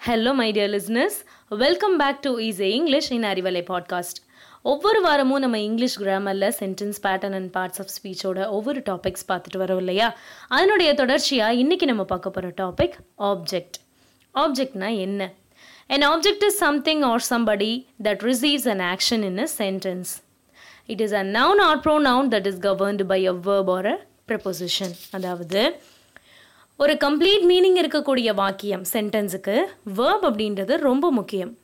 hello my dear listeners welcome back to easy English in Arivalai podcast ஒவ்வொரு வாரமும் நம்ம English கிராமரில் sentence pattern and parts of ஸ்பீச்சோட ஒவ்வொரு topics பார்த்துட்டு வரோம் இல்லையா? அதனுடைய தொடர்ச்சியாக இன்றைக்கி நம்ம பார்க்க போகிற டாபிக் ஆப்ஜெக்ட் ஆப்ஜெக்ட்னா என்ன? And object is something or somebody that receives an action in a sentence it is a noun or pronoun that is governed by a verb or a preposition அதாவது ஒரு கம்ப்ளீட் மீனிங் இருக்கக்கூடிய வாக்கியம் சென்டென்ஸுக்கு verb அப்படின்றது ரொம்ப முக்கியம்.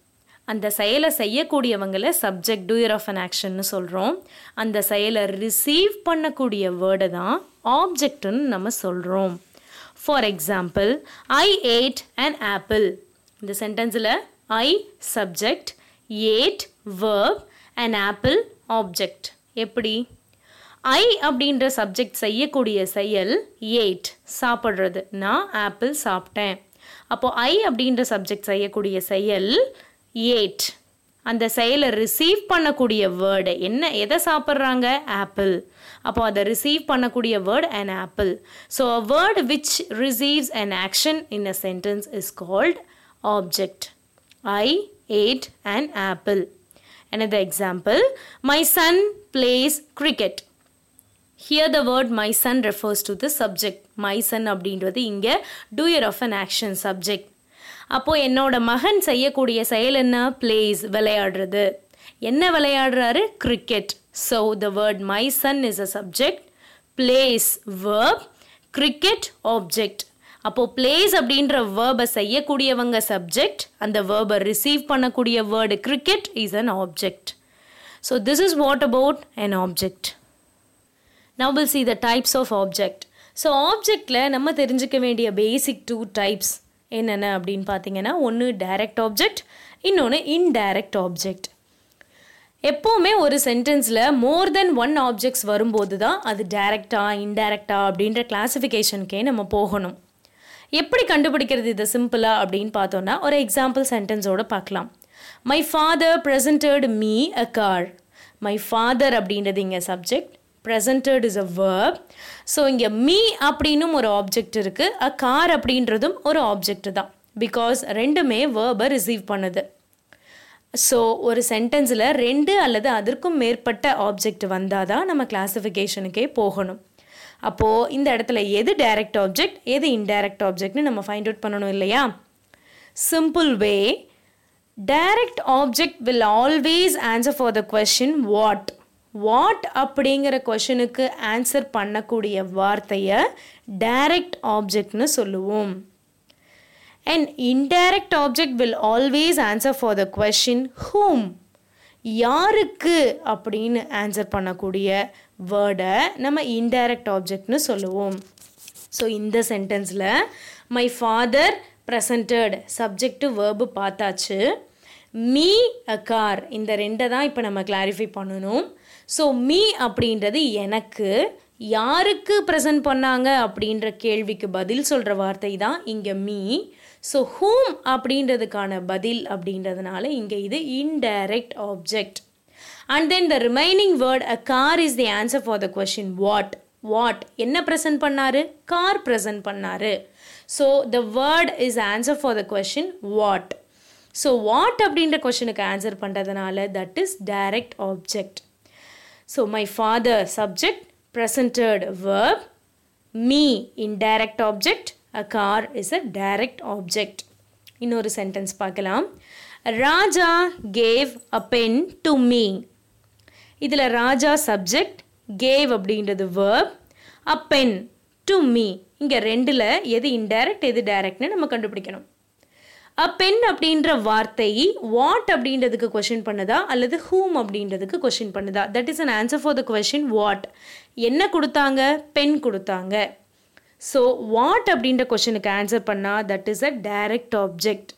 அந்த செயலை செய்யக்கூடியவங்களை சப்ஜெக்ட் டூயர் ஆஃப் அன் ஆக்ஷன்னு சொல்கிறோம் அந்த செயலை ரிசீவ் பண்ணக்கூடிய வேர்டை தான் ஆப்ஜெக்ட்னு நம்ம சொல்கிறோம் for example I ate and apple இந்த சென்டென்ஸில் I subject ate verb and apple object எப்படி? ஐ அப்படின்ற சப்ஜெக்ட் செய்யக்கூடிய செயல் ஏட் சாப்பிட்றது. நான் ஆப்பிள் சாப்பிட்டேன். அப்போது ஐ அப்படின்ற சப்ஜெக்ட் செய்யக்கூடிய செயல் ஏட் அந்த செயலை ரிசீவ் பண்ணக்கூடிய வேர்டு என்ன எதை சாப்பிட்றாங்க? ஆப்பிள் அப்போ அதை ரிசீவ் பண்ணக்கூடிய word and apple so a word which receives an action in a sentence is called object I ate and apple another example my son plays cricket. Here the word my son refers to the subject my son அப்படின்றது இங்கே doer of an action subject அப்போது என்னோட மகன் செய்யக்கூடிய செயல் என்ன? Plays விளையாடுறது. என்ன விளையாடுறாரு? Cricket so the word my son is a subject plays verb cricket object அப்போது பிளேஸ் அப்படின்ற வேர்பை செய்யக்கூடியவங்க சப்ஜெக்ட் அந்த வேர்பை ரிசீவ் பண்ணக்கூடிய word cricket is an object so this is what about an object now we'll see the types of object. So ஆப்ஜெக்டில் நம்ம தெரிஞ்சுக்க வேண்டிய பேசிக் டூ டைப்ஸ் என்னென்ன அப்படின்னு பார்த்தீங்கன்னா ஒன்று டைரக்ட் ஆப்ஜெக்ட் இன்னொன்று இன்டைரக்ட் ஆப்ஜெக்ட் எப்போவுமே ஒரு சென்டென்ஸில் மோர் தென் ஒன் ஆப்ஜெக்ட்ஸ் வரும்போது தான் அது டைரக்டா இன்டைரக்டா அப்படின்ற கிளாஸிஃபிகேஷனுக்கே நம்ம போகணும். எப்படி கண்டுபிடிக்கிறது இது சிம்பிளாக அப்படின்னு பார்த்தோன்னா ஒரு எக்ஸாம்பிள் சென்டென்ஸோடு பார்க்கலாம். My father presented me a car my father அப்படின்றது இங்கே subject presented is a verb so இங்கே மீ அப்படின்னும் ஒரு ஆப்ஜெக்ட் இருக்குது அ கார் அப்படின்றதும் ஒரு ஆப்ஜெக்ட் தான். பிகாஸ் ரெண்டுமே வேர்பை ரிசீவ் பண்ணுது. ஸோ ஒரு சென்டென்ஸில் ரெண்டு அல்லது அதற்கும் மேற்பட்ட ஆப்ஜெக்ட் வந்தால் தான் நம்ம கிளாஸிஃபிகேஷனுக்கே போகணும். அப்போது இந்த இடத்துல எது டைரக்ட் ஆப்ஜெக்ட் எது இன்டைரக்ட் ஆப்ஜெக்ட்னு நம்ம ஃபைண்ட் அவுட் பண்ணணும் இல்லையா? Simple way direct object will always answer for the question what what அப்படிங்கிற கொஷனுக்கு ஆன்சர் பண்ணக்கூடிய வார்த்தையை டைரக்ட் ஆப்ஜெக்ட்னு சொல்லுவோம். And indirect object will always answer for the question whom யாருக்கு அப்படின்னு ஆன்சர் பண்ணக்கூடிய வேர்டை நம்ம இன்டைரக்ட் ஆப்ஜெக்ட்னு சொல்லுவோம். ஸோ இந்த சென்டென்ஸில் my father presented subject verb பார்த்தாச்சு. மீ அ கார் இந்த ரெண்டை தான் இப்போ நம்ம கிளாரிஃபை பண்ணணும். ஸோ மீ அப்படின்றது எனக்கு யாருக்கு ப்ரெசன்ட் பண்ணாங்க அப்படின்ற கேள்விக்கு பதில் சொல்கிற வார்த்தை தான் இங்கே மீ ஸோ ஹூம் அப்படின்றதுக்கான பதில் அப்படின்றதுனால இங்கே இது indirect object and then the remaining word a car is the answer for the question what what என்ன ப்ரெசன்ட் பண்ணாரு? கார் ப்ரெசன்ட் பண்ணாரு. So the word is answer for the question what so what அப்படின்ற கொஷனுக்கு answer பண்ணுறதுனால that is direct object so my father subject presented verb me indirect object a car is a direct object இன்னொரு sentence பார்க்கலாம். Raja gave a pen to me இதில் Raja subject gave அப்படின்றது verb a pen to me இங்கே ரெண்டில் எது indirect எது டைரக்ட்னு நம்ம கண்டுபிடிக்கணும். அ பென் அப்படின்ற வார்த்தை வாட் அப்படின்றதுக்கு கொஷின் பண்ணுதா? அல்லது ஹூம் அப்படின்றதுக்கு கொஷின் பண்ணுதா? That is an answer for the question what என்ன கொடுத்தாங்க? பென் கொடுத்தாங்க. ஸோ வாட் அப்படின்ற கொஷனுக்கு ஆன்சர் பண்ணால் that is a direct object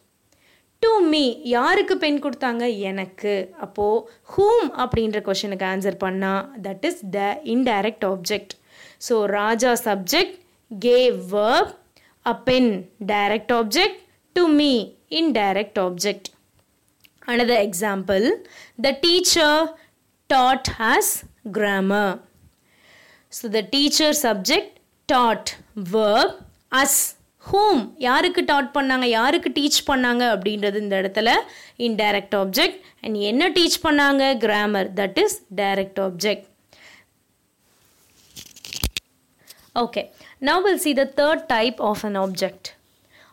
to me யாருக்கு பென் கொடுத்தாங்க? எனக்கு. அப்போது ஹூம் அப்படின்ற கொஷனுக்கு ஆன்சர் பண்ணால் that is the indirect object so Raja subject gave verb a pen direct object to me indirect object another example the teacher taught us grammar so the teacher subject taught verb us whom யாருக்கு taught பண்ணாங்க யாருக்கு teach பண்ணாங்க அப்படின்றது இந்த இடத்துல indirect object and என்ன teach பண்ணாங்க grammar that is direct object okay now will see the third type of an object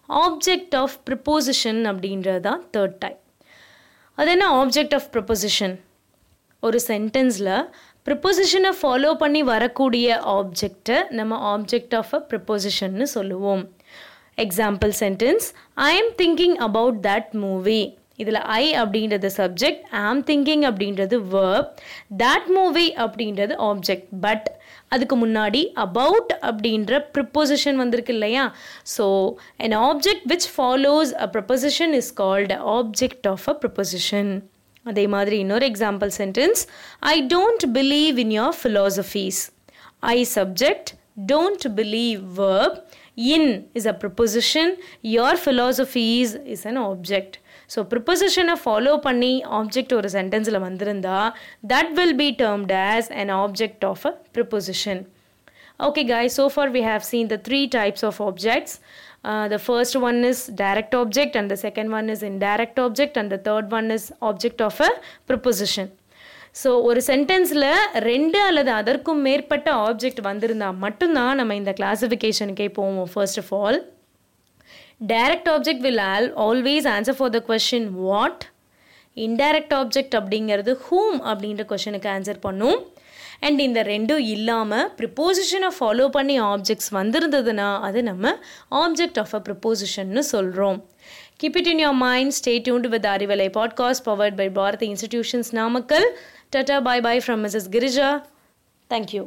object of preposition அப்படின்றது தான் தேர்ட் டைப் அது என்ன ஆப்ஜெக்ட் ஆஃப் ப்ரிப்போசிஷன் ஒரு சென்டென்ஸில் ப்ரிப்போசிஷனை ஃபாலோ பண்ணி வரக்கூடிய ஆப்ஜெக்டை நம்ம ஆப்ஜெக்ட் ஆஃப் அ ப்ரிப்போசிஷன்னு சொல்லுவோம். Example sentence I am thinking about that movie இதில் ஐ அப்படின்றது சப்ஜெக்ட் ஆம் திங்கிங் அப்படின்றது வேர்ப் தட் மூவி அப்படின்றது ஆப்ஜெக்ட் பட் அதுக்கு முன்னாடி அபவுட் அப்படின்ற ப்ரிப்போசிஷன் வந்திருக்கு இல்லையா? So an object which follows a preposition is called object of a preposition அதே மாதிரி இன்னொரு example sentence I don't believe in your philosophies. I subject don't believe verb in is a preposition, your philosophies is an object. So ப்ரிப்போசிஷனை follow பண்ணி object ஒரு சென்டென்ஸில் வந்திருந்தா that will be termed as an object of a preposition okay guy so far we have seen the three types of objects the first one is direct object and the second one is indirect object and the third one is object of a preposition so ஒரு சென்டென்ஸில் ரெண்டு அல்லது அதற்கும் மேற்பட்ட object வந்திருந்தால் மட்டும்தான் நம்ம இந்த கிளாஸிஃபிகேஷனுக்கே போவோம் first of all direct object will all always answer for the question what indirect object அப்படிங்கிறது ஹூம் அப்படின்ற கொஷனுக்கு ஆன்சர் பண்ணும். அண்ட் இந்த ரெண்டும் இல்லாமல் ப்ரிப்போசிஷனை ஃபாலோ பண்ணி ஆப்ஜெக்ட்ஸ் வந்திருந்ததுன்னா அது நம்ம ஆப்ஜெக்ட் ஆஃப் அ ப்ரிப்போசிஷன்னு சொல்கிறோம் keep it in your mind stay tuned with Arivalai podcast powered by Bharathi institutions Namakkal ta ta bye bye from Mrs Girija thank you